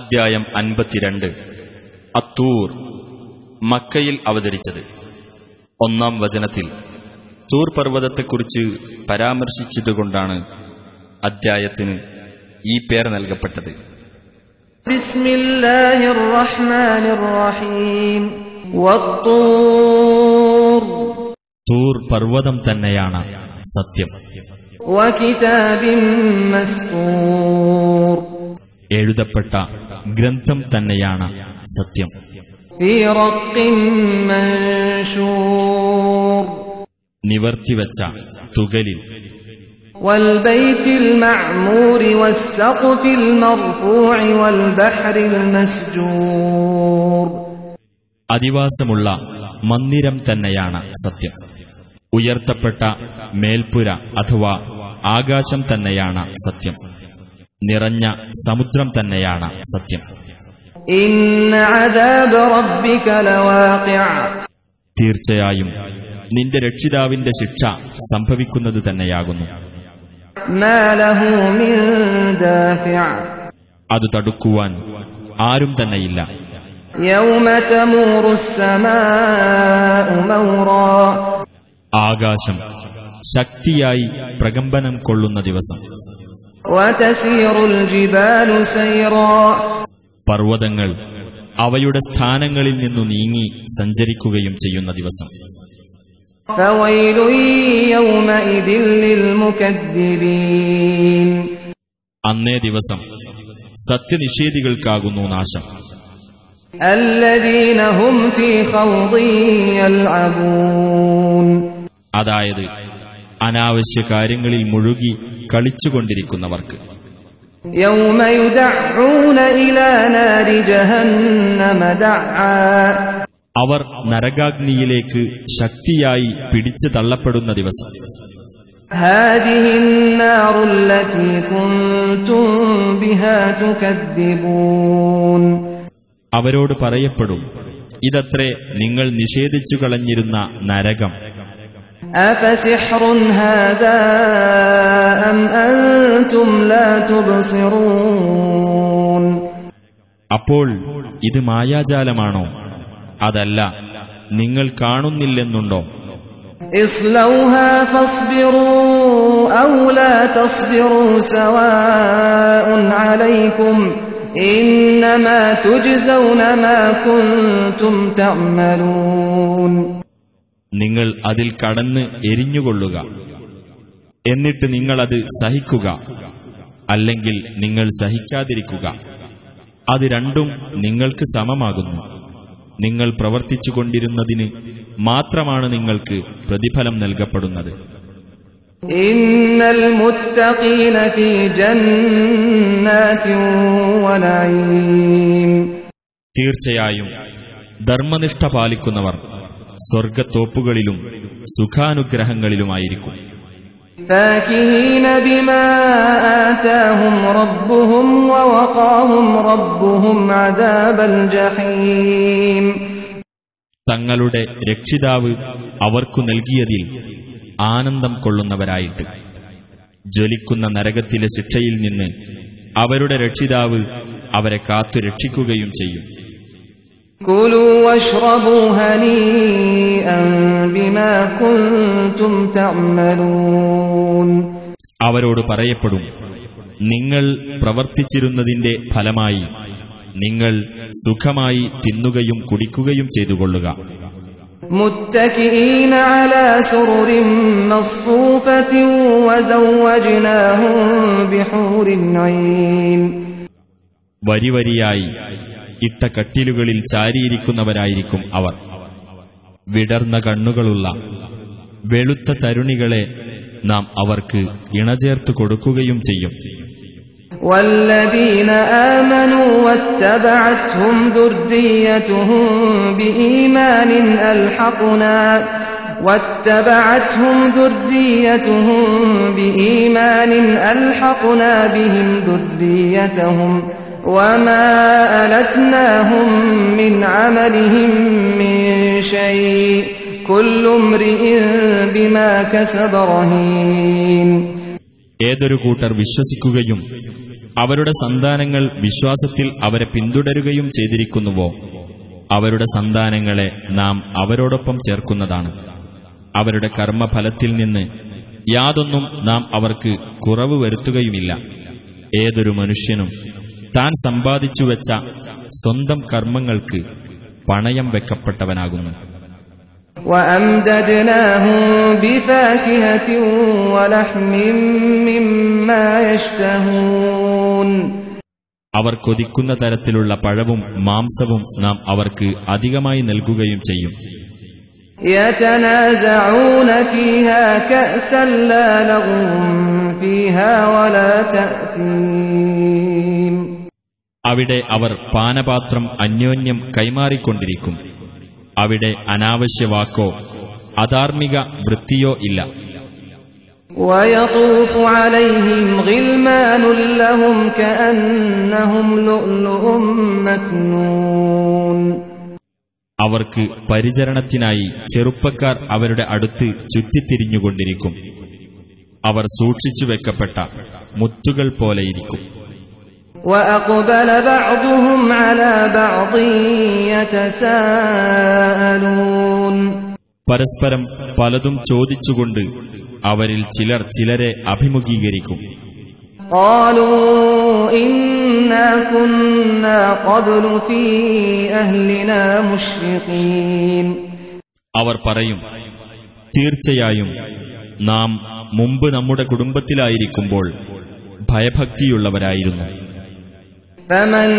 അദ്ധ്യായം അൻപത്തിരണ്ട്. അത്തൂർ മക്കയിൽ അവതരിച്ചത്. ഒന്നാം വചനത്തിൽ തൂർ പർവതത്തെക്കുറിച്ച് പരാമർശിച്ചതുകൊണ്ടാണ് അദ്ധ്യായത്തിന് ഈ പേർ നൽകപ്പെട്ടത്. തൂർ പർവതം തന്നെയാണ് സത്യം. എഴുതപ്പെട്ട ഗ്രന്ഥം തന്നെയാണ് സത്യം في رق منشور നിവർത്തിവെച്ച തുകലിൽ والبيت المعمور والسقف المرفوع والبحر المسجور അധിവാസമുള്ള മന്ദിരം തന്നെയാണ് സത്യം ഉയർത്തപ്പെട്ട മേൽപ്പുര അഥവാ ആകാശം തന്നെയാണ് സത്യം നിറഞ്ഞ സമുദ്രം തന്നെയാണ് സത്യം. തീർച്ചയായും നിന്റെ രക്ഷിതാവിന്റെ ശിക്ഷ സംഭവിക്കുന്നത് തന്നെയാകുന്നു. അത് തടുക്കുവാൻ ആരും തന്നെയില്ല. ആകാശം ശക്തിയായി പ്രകമ്പനം കൊള്ളുന്ന ദിവസം. പർവതങ്ങൾ അവയുടെ സ്ഥാനങ്ങളിൽ നിന്നു നീങ്ങി സഞ്ചരിക്കുകയും ചെയ്യുന്ന ദിവസം. അന്നേ ദിവസം സത്യനിഷേധികൾക്കാകുന്നു നാശം. അതായത് അനാവശ്യ കാര്യങ്ങളിൽ മുഴുകി കളിച്ചുകൊണ്ടിരിക്കുന്നവർക്ക്. അവർ നരകാഗ്നിയിലേക്ക് ശക്തിയായി പിടിച്ചു തള്ളപ്പെടുന്ന ദിവസം. അവരോട് പറയപ്പെടും ഇതത്രേ നിങ്ങൾ നിഷേധിച്ചു കളഞ്ഞിരുന്ന നരകം. أفسحر هذا أم أنتم لا تبصرون അപ്പോൾ ഇത് മായാജാലമാണോ അതല്ല നിങ്ങൾ കാണുന്നില്ലെന്നുണ്ടോ اصلوها فاصبروا أو لا تصبروا سواء عليكم إنما تجزون ما كنتم تعملون നിങ്ങൾ അതിൽ കടന്ന് എരിഞ്ഞുകൊള്ളുക. എന്നിട്ട് നിങ്ങളത് സഹിക്കുക. അല്ലെങ്കിൽ നിങ്ങൾ സഹിക്കാതിരിക്കുക. അത് രണ്ടും നിങ്ങൾക്ക് സമമാകുന്നു. നിങ്ങൾ പ്രവർത്തിച്ചുകൊണ്ടിരുന്നതിന് മാത്രമാണ് നിങ്ങൾക്ക് പ്രതിഫലം നൽകപ്പെടുന്നത്. തീർച്ചയായും ധർമ്മനിഷ്ഠ പാലിക്കുന്നവർ സ്വർഗത്തോപ്പുകളിലും സുഖാനുഗ്രഹങ്ങളിലുമായിരിക്കും فاكهين بما آتاهم ربهم ووقاهم ربهم عذاب الجحيم തങ്ങളുടെ രക്ഷിതാവ് അവർക്കു നൽകിയതിൽ ആനന്ദം കൊള്ളുന്നവരായിട്ട് ജ്വലിക്കുന്ന നരകത്തിലെ ശിക്ഷയിൽ നിന്ന് അവരുടെ രക്ഷിതാവ് അവരെ കാത്തു രക്ഷിക്കുകയും ചെയ്യും അവരോട് പറയപ്പെടും നിങ്ങൾ പ്രവർത്തിച്ചിരുന്നതിന്റെ ഫലമായി നിങ്ങൾ സുഖമായി തിന്നുകയും കുടിക്കുകയും ചെയ്തുകൊള്ളുക متكئين على سرر مصفوفة وزوجناهم بحور عين വരിവരിയായി ഇട്ട കട്ടിലുകളിൽ ചാരിയിരിക്കുന്നവരായിരിക്കും അവർ വിടർന്ന കണ്ണുകളുള്ള വെളുത്ത തരുണികളെ നാം അവർക്ക് ഇണചേർത്ത് കൊടുക്കുകയും ചെയ്യും والذين آمنوا واتبعتهم ذريتهم بإيمان ألحقنا واتبعتهم ذريتهم بإيمان ألحقنا بهم ذريتهم وما ألتناهم من عملهم من شيء كل امرئ بما كسب رهين ഏതൊരു കൂട്ടർ വിശ്വസിക്കുകയും അവരുടെ സന്താനങ്ങൾ വിശ്വാസത്തിൽ അവരെ പിന്തുടരുകയും ചെയ്തിരിക്കുന്നുവോ അവരുടെ സന്താനങ്ങളെ നാം അവരോടൊപ്പം ചേർക്കുന്നതാണ് അവരുടെ കർമ്മഫലത്തിൽ നിന്ന് യാതൊന്നും നാം അവർക്ക് കുറവ് വരുത്തുകയുമില്ല ഏതൊരു മനുഷ്യനും താൻ സമ്പാദിച്ചു വെച്ച സ്വന്തം കർമ്മങ്ങൾക്ക് പണയം വെക്കപ്പെട്ടവനാകുന്നു. അവർ കൊതിക്കുന്ന തരത്തിലുള്ള പഴവും മാംസവും നാം അവർക്ക് അധികമായി നൽകുകയും ചെയ്യും. ഫീഹാ വലാ അവിടെ അവർ പാനപാത്രം അന്യോന്യം കൈമാറിക്കൊണ്ടിരിക്കും അവിടെ അനാവശ്യ വാക്കോ അധാർമിക വൃത്തിയോ ഇല്ല ويطوف عليهم غلمان لهم كأنهم لؤلؤ مكنون അവർക്ക് പരിചരണത്തിനായി ചെറുപ്പക്കാർ അവരുടെ അടുത്ത് ചുറ്റിത്തിരിഞ്ഞുകൊണ്ടിരിക്കും അവർ സൂക്ഷിച്ചു വെക്കപ്പെട്ട മുത്തുകൾ പോലെയിരിക്കും وأقبل بعضهم على بعض يتساءلون പരസ്പരം പലതും ചോദിച്ചുകൊണ്ട് അവരിൽ ചിലർ ചിലരെ അഭിമുഖീകരിക്കും قالوا إنا كنا قبل في أهلنا مشفقين അവർ പറയും തീർച്ചയായും നാം മുമ്പ് നമ്മുടെ കുടുംബത്തിലായിരിക്കുമ്പോൾ ഭയഭക്തിയുള്ളവരായിരുന്നു فمن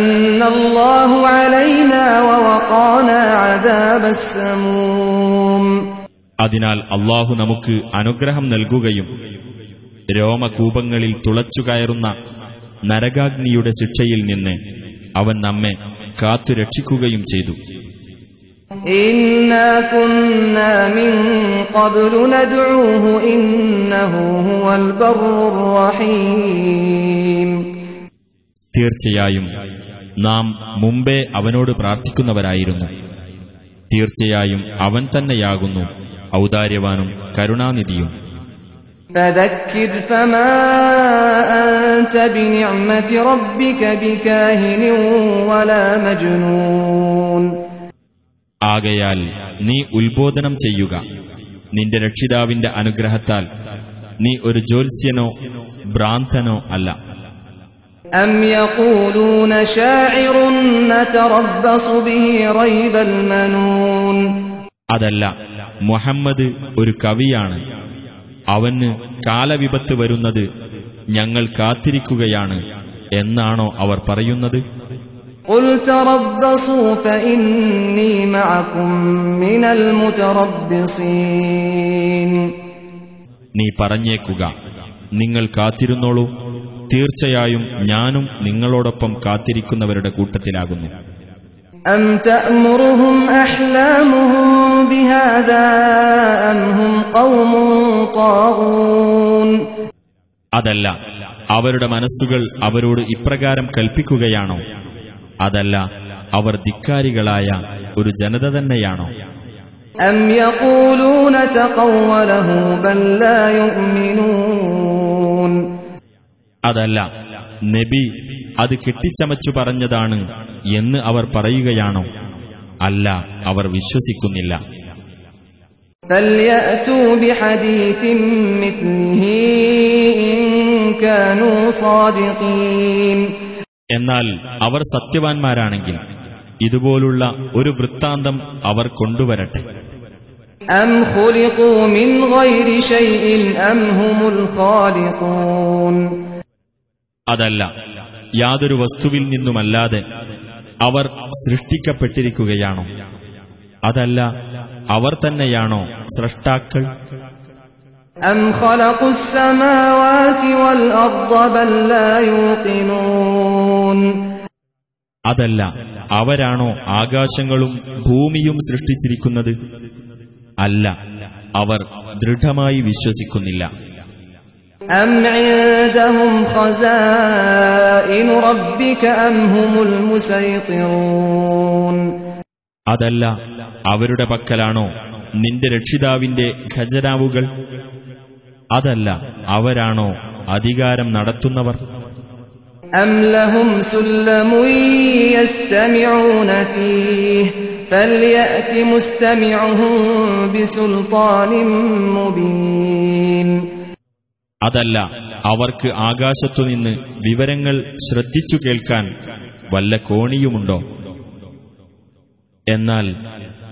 الله علينا ووقانا عذاب السموم അതിനാൽ അള്ളാഹു നമുക്ക് അനുഗ്രഹം നൽകുകയും രോമകൂപങ്ങളിൽ തുളച്ചുകയറുന്ന നരകാഗ്നിയുടെ ശിക്ഷയിൽ നിന്ന് അവൻ നമ്മെ കാത്തുരക്ഷിക്കുകയും ചെയ്തു إنا كنا من قبل തീർച്ചയായും നാം മുമ്പേ അവനോട് പ്രാർത്ഥിക്കുന്നവരായിരുന്നു. തീർച്ചയായും അവൻ തന്നെയാകുന്നു ഔദാര്യവാനും കരുണാനിധിയും. ആകയാൽ നീ ഉത്ബോധനം ചെയ്യുക. നിന്റെ രക്ഷിതാവിന്റെ അനുഗ്രഹത്താൽ നീ ഒരു ജ്യോത്സ്യനോ ഭ്രാന്തനോ അല്ല. أم يقولون شاعر نتربص به ريب المنون അതല്ല മുഹമ്മദ് ഒരു കവിയാണ് അവന് കാലവിപത്ത് വരുന്നത് ഞങ്ങൾ കാത്തിരിക്കുകയാണ് എന്നാണോ അവർ പറയുന്നത് قل تربصوا فإني معكم من المتربصين നീ പറഞ്ഞേക്കുക നിങ്ങൾ കാത്തിരുന്നോളൂ തീർച്ചയായും ഞാനും നിങ്ങളോടൊപ്പം കാത്തിരിക്കുന്നവരുടെ കൂട്ടത്തിലാകുന്നു أم تأمرهم أحلامهم بهذا أم هم قوم طاغون അതല്ല അവരുടെ മനസ്സുകൾ അവരോട് ഇപ്രകാരം കൽപ്പിക്കുകയാണോ അതല്ല അവർ ധിക്കാരികളായ ഒരു ജനത തന്നെയാണോ أم يقولون تقوله بل لا يؤمنون അതല്ല നബി അത് കെട്ടിച്ചമച്ചു പറഞ്ഞതാണ് എന്ന് അവർ പറയുകയാണോ? അല്ല അവർ വിശ്വസിക്കുന്നില്ല. എന്നാൽ അവർ സത്യവാൻമാരാണെങ്കിൽ ഇതുപോലുള്ള ഒരു വൃത്താന്തം അവർ കൊണ്ടുവരട്ടെ. അം അതല്ല യാതൊരു വസ്തുവിൽ നിന്നുമല്ലാതെ അവർ സൃഷ്ടിക്കപ്പെട്ടിരിക്കുകയാണോ? അതല്ല അവർ തന്നെയാണോ സൃഷ്ടാക്കൾ അതല്ല അവരാണോ ആകാശങ്ങളും ഭൂമിയും സൃഷ്ടിച്ചിരിക്കുന്നത്? അല്ല അവർ ദൃഢമായി വിശ്വസിക്കുന്നില്ല. أم عندهم خزائن ربك أم هم المسيطرون അതല്ല അവരുടെ പക്കലാണോ നിന്റെ രക്ഷിതാവിന്റെ ഖജനാവുകൾ അതല്ല അവരാണോ അധികാരം നടത്തുന്നവർ أم لهم سلم يستمعون അതല്ല അവർക്ക് ആകാശത്തുനിന്ന് വിവരങ്ങൾ ശ്രദ്ധിച്ചു കേൾക്കാൻ വല്ല കോണിയുമുണ്ടോ? എന്നാൽ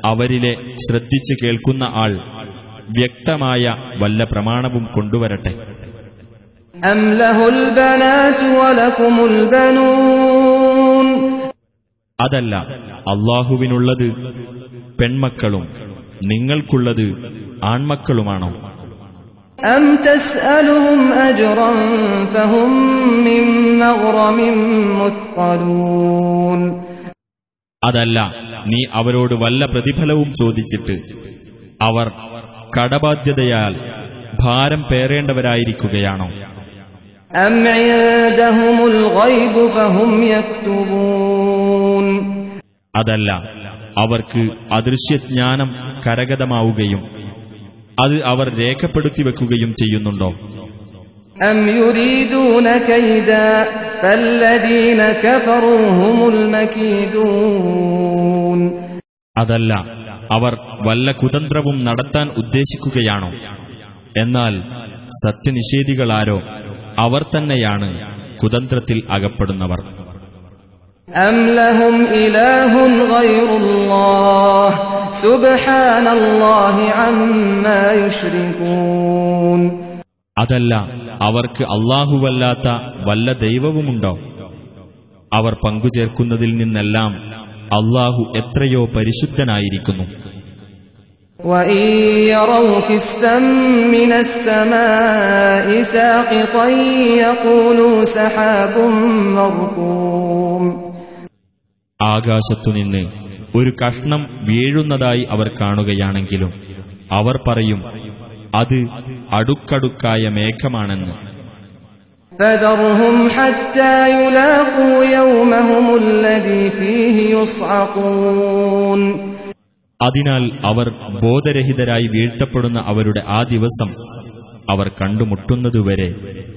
അവരിലെ ശ്രദ്ധിച്ചു കേൾക്കുന്ന ആൾ വ്യക്തമായ വല്ല പ്രമാണവും കൊണ്ടുവരട്ടെ. അതല്ല അള്ളാഹുവിനുള്ളത് പെൺമക്കളും നിങ്ങൾക്കുള്ളത് ആൺമക്കളുമാണോ? أم تسألهم أجرا فهم من مغرم مثقلون അതല്ല നീ അവരോട് വല്ല പ്രതിഫലവും ചോദിച്ചിട്ട് അവർ കടബാധ്യതയാൽ ഭാരം പേറേണ്ടവരായിരിക്കുകയാണോ أم عندهم الغيب فهم يكتبون അതല്ല അവർക്ക് അദൃശ്യജ്ഞാനം കരഗതമാവുകയും അത് അവർ രേഖപ്പെടുത്തി വെക്കുകയും ചെയ്യുന്നുണ്ടോ? അതല്ല അവർ വല്ല കുതന്ത്രവും നടത്താൻ ഉദ്ദേശിക്കുകയാണോ? എന്നാൽ സത്യനിഷേധികളാരോ അവർ തന്നെയാണ് കുതന്ത്രത്തിൽ അകപ്പെടുന്നവർ. أم لهم إله غير الله سبحان الله عما يشركون അതല്ല അവർക്ക് അള്ളാഹുവല്ലാത്ത വല്ല ദൈവവുമുണ്ടോ അവർ പങ്കുചേർക്കുന്നതിൽ നിന്നെല്ലാം അള്ളാഹു എത്രയോ പരിശുദ്ധനായിരിക്കുന്നു وإن يروا كسفا من السماء ساقطا يقولوا سحاب مركوم ആകാശത്തുനിന്ന് ഒരു കഷ്ണം വീഴുന്നതായി അവർ കാണുകയാണെങ്കിലും അവർ പറയും അത് അടുക്കടുക്കായ മേഘമാണെന്ന്. അതിനാൽ അവർ ബോധരഹിതരായി വീഴ്ത്തപ്പെടുന്ന അവരുടെ ആ ദിവസം അവർ കണ്ടുമുട്ടുന്നതുവരെ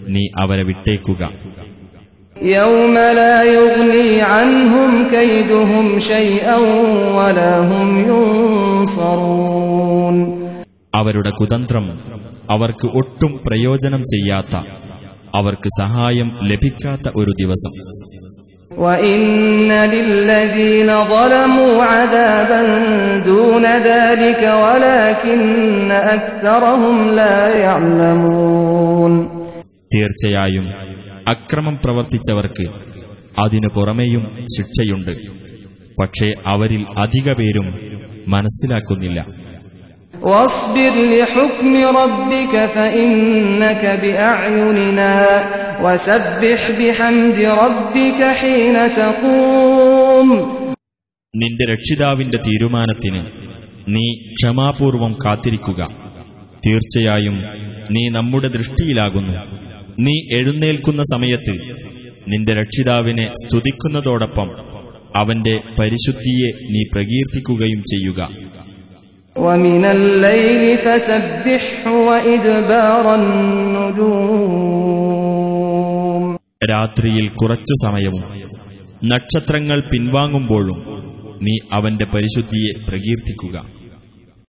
നീ അവരെ വിട്ടേക്കുക. يوم لا يغني عنهم كيدهم شيئا ولا هم ينصرون അവരുടെ കുതന്ത്രം അവർക്ക് ഒട്ടും പ്രയോജനം ചെയ്യാത്ത അവർക്ക് സഹായം ലഭിക്കാത്ത ഒരു ദിവസം وإن للذين ظلموا عذابا دون ذلك ولكن أكثرهم لا يعلمون തീർച്ചയായും അക്രമം പ്രവർത്തിച്ചവർക്ക് അതിനു പുറമേയും ശിക്ഷയുണ്ട്. പക്ഷേ അവരിൽ അധിക പേരും മനസ്സിലാക്കുന്നില്ല. നിന്റെ രക്ഷിതാവിന്റെ തീരുമാനത്തിന് നീ ക്ഷമാപൂർവം കാത്തിരിക്കുക. തീർച്ചയായും നീ നമ്മുടെ ദൃഷ്ടിയിലാകുന്നു. നീ എഴുന്നേൽക്കുന്ന സമയത്ത് നിന്റെ രക്ഷിതാവിനെ സ്തുതിക്കുന്നതോടൊപ്പം അവന്റെ പരിശുദ്ധിയെ നീ പ്രകീർത്തിക്കുകയും ചെയ്യുക. രാത്രിയിൽ കുറച്ചു സമയവും നക്ഷത്രങ്ങൾ പിൻവാങ്ങുമ്പോഴും നീ അവന്റെ പരിശുദ്ധിയെ പ്രകീർത്തിക്കുക.